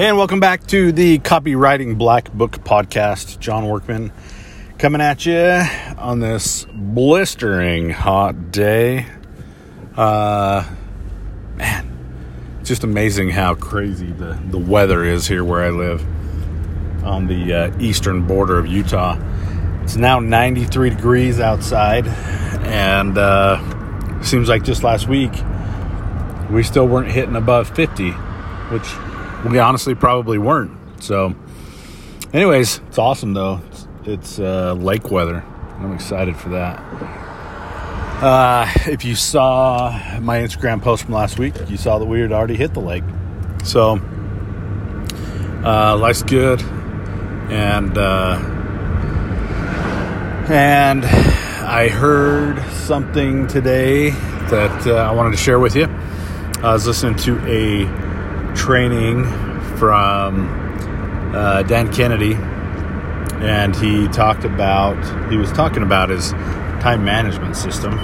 And welcome back to the Copywriting Black Book podcast. John Workman coming at you on this blistering hot day. Uh, man, it's just amazing how crazy the, the weather is here where I live on the uh, eastern border of Utah. It's now 93 degrees outside, and uh, seems like just last week we still weren't hitting above 50, which we honestly probably weren't. So, anyways, it's awesome though. It's, it's uh, lake weather. I'm excited for that. Uh, if you saw my Instagram post from last week, you saw that we had already hit the lake. So, uh, life's good, and uh, and I heard something today that uh, I wanted to share with you. I was listening to a training from uh, Dan Kennedy, and he talked about he was talking about his time management system,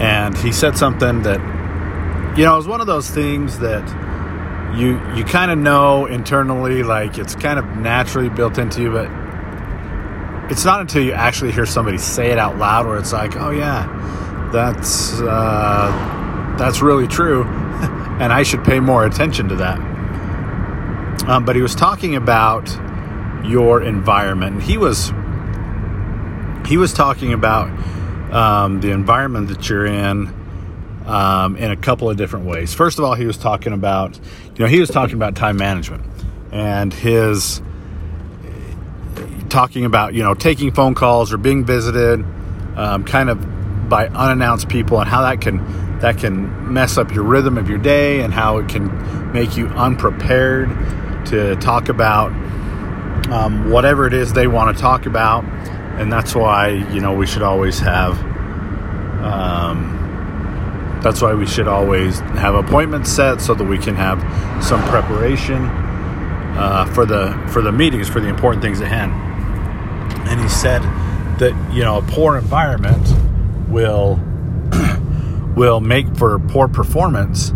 and he said something that you know it was one of those things that you you kind of know internally, like it's kind of naturally built into you, but it's not until you actually hear somebody say it out loud where it's like, oh yeah, that's uh, that's really true and I should pay more attention to that. Um, but he was talking about your environment. He was he was talking about um, the environment that you're in um, in a couple of different ways. First of all, he was talking about you know he was talking about time management and his talking about you know taking phone calls or being visited, um, kind of by unannounced people and how that can that can mess up your rhythm of your day and how it can make you unprepared to talk about um, whatever it is they want to talk about. And that's why, you know, we should always have, um, that's why we should always have appointments set so that we can have some preparation uh, for the for the meetings for the important things at hand. And he said that you know a poor environment will will make for poor performance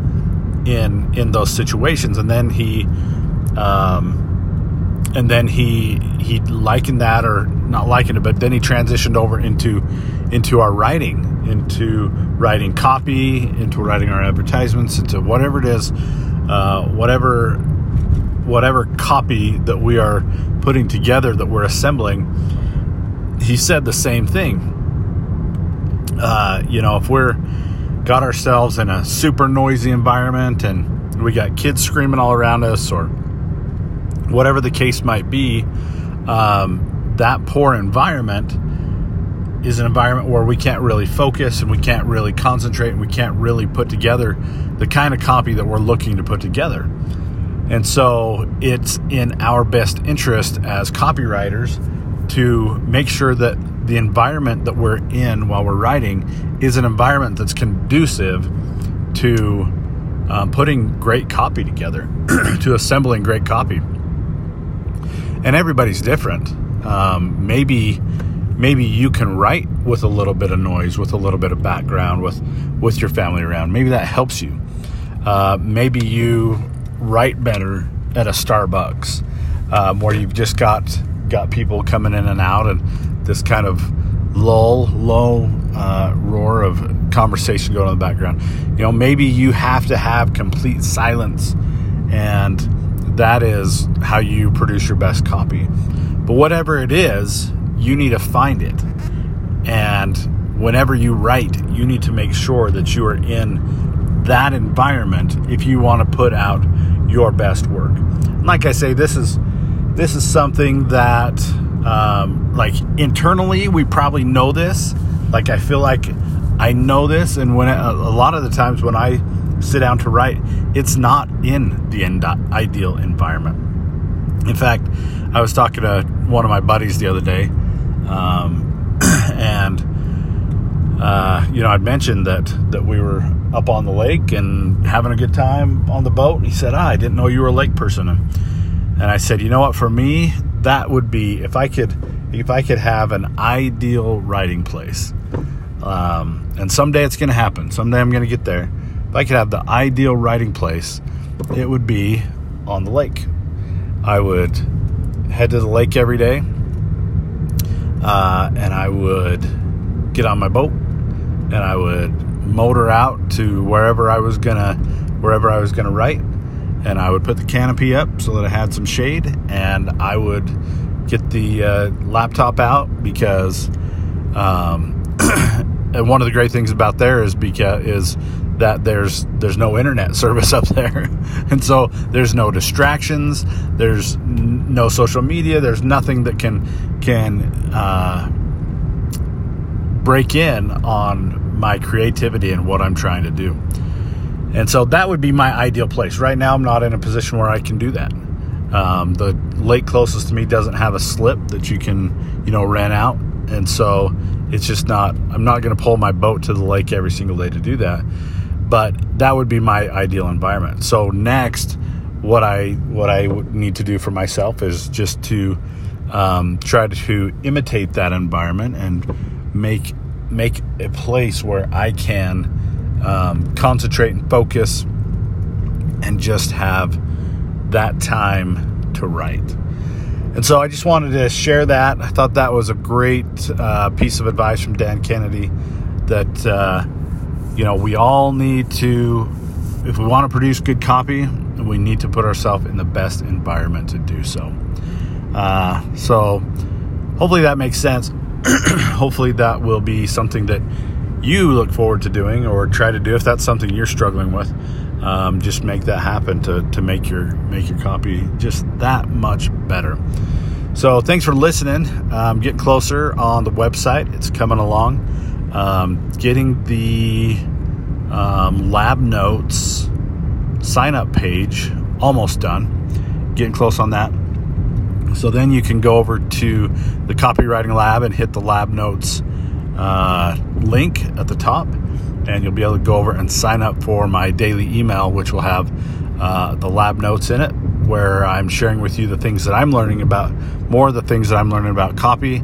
in in those situations. And then he um, and then he he likened that or not likened it but then he transitioned over into into our writing into writing copy into writing our advertisements into whatever it is uh, whatever whatever copy that we are putting together that we're assembling he said the same thing. Uh, you know if we're got ourselves in a super noisy environment and we got kids screaming all around us or whatever the case might be, um, that poor environment is an environment where we can't really focus and we can't really concentrate and we can't really put together the kind of copy that we're looking to put together. And so it's in our best interest as copywriters to make sure that the environment that we're in while we're writing is an environment that's conducive to um, putting great copy together, to assembling great copy. And everybody's different. Um, maybe maybe you can write with a little bit of noise, with a little bit of background, with with your family around. Maybe that helps you. Uh, maybe you write better at a Starbucks, um, where you've just got got people coming in and out, and this kind of lull, low uh, roar of conversation going on in the background. You know, maybe you have to have complete silence, and that is how you produce your best copy. But whatever it is, you need to find it. And whenever you write, you need to make sure that you are in that environment if you want to put out your best work. like I say, this is this is something that um, like internally we probably know this. Like i feel like i know this and when a lot of the times when i sit down to write it's not in the ideal environment. In fact i was talking to one of my buddies the other day um, and uh, you know i'd mentioned that that we were up on the lake and having a good time on the boat and he said ah, i didn't know you were a lake person. And i said you know what? For me that would be if I could if I could have an ideal writing place. Um, and someday it's going to happen. Someday I'm going to get there. If I could have the ideal writing place, it would be on the lake. I would head to the lake every day, uh, and I would get on my boat, and I would motor out to wherever I was gonna wherever I was gonna write, and I would put the canopy up so that I had some shade, and I would get the uh, laptop out because um, and one of the great things about there is because is that there's there's no internet service up there. And so there's no distractions there's n- no social media there's nothing that can can uh, break in on my creativity and what i'm trying to do and so that would be my ideal place. Right now i'm not in a position where i can do that. Um, the lake closest to me doesn't have a slip that you can you know rent out. And so it's just not i'm not going to pull my boat to the lake every single day to do that. But that would be my ideal environment. So next what i what i need to do for myself is just to um, try to imitate that environment and make make a place where i can um, concentrate and focus and just have that time to write and so I just wanted to share that. I thought that was a great uh, piece of advice from Dan Kennedy that, uh, you know, we all need to, if we want to produce good copy, we need to put ourselves in the best environment to do so. Uh, so hopefully that makes sense. hopefully that will be something that you look forward to doing or try to do if that's something you're struggling with um, just make that happen to, to make your make your copy just that much better. So thanks for listening. Um, getting closer on the website. It's coming along. Um, getting the um, lab notes sign up page almost done. Getting close on that. So then you can go over to the copywriting lab and hit the lab notes uh, link at the top and you'll be able to go over and sign up for my daily email, which will have uh, the lab notes in it, where I'm sharing with you the things that I'm learning about, more of the things that I'm learning about copy,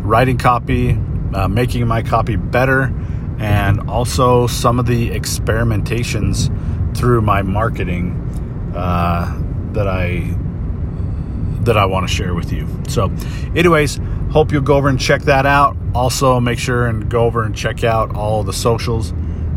writing copy, uh, making my copy better, and also some of the experimentations through my marketing uh, that I that I want to share with you. So, anyways, hope you'll go over and check that out. Also, make sure and go over and check out all the socials.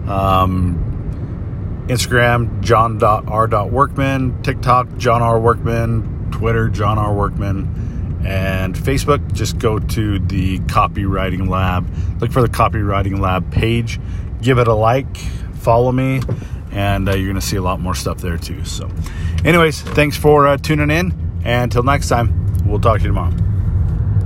Um, Instagram, john.r.workman, TikTok, John R. Workman, Twitter, John R. Workman, and Facebook, just go to the Copywriting Lab. Look for the Copywriting Lab page. Give it a like, follow me, and uh, you're going to see a lot more stuff there too. So, anyways, thanks for uh, tuning in. And until next time, we'll talk to you tomorrow.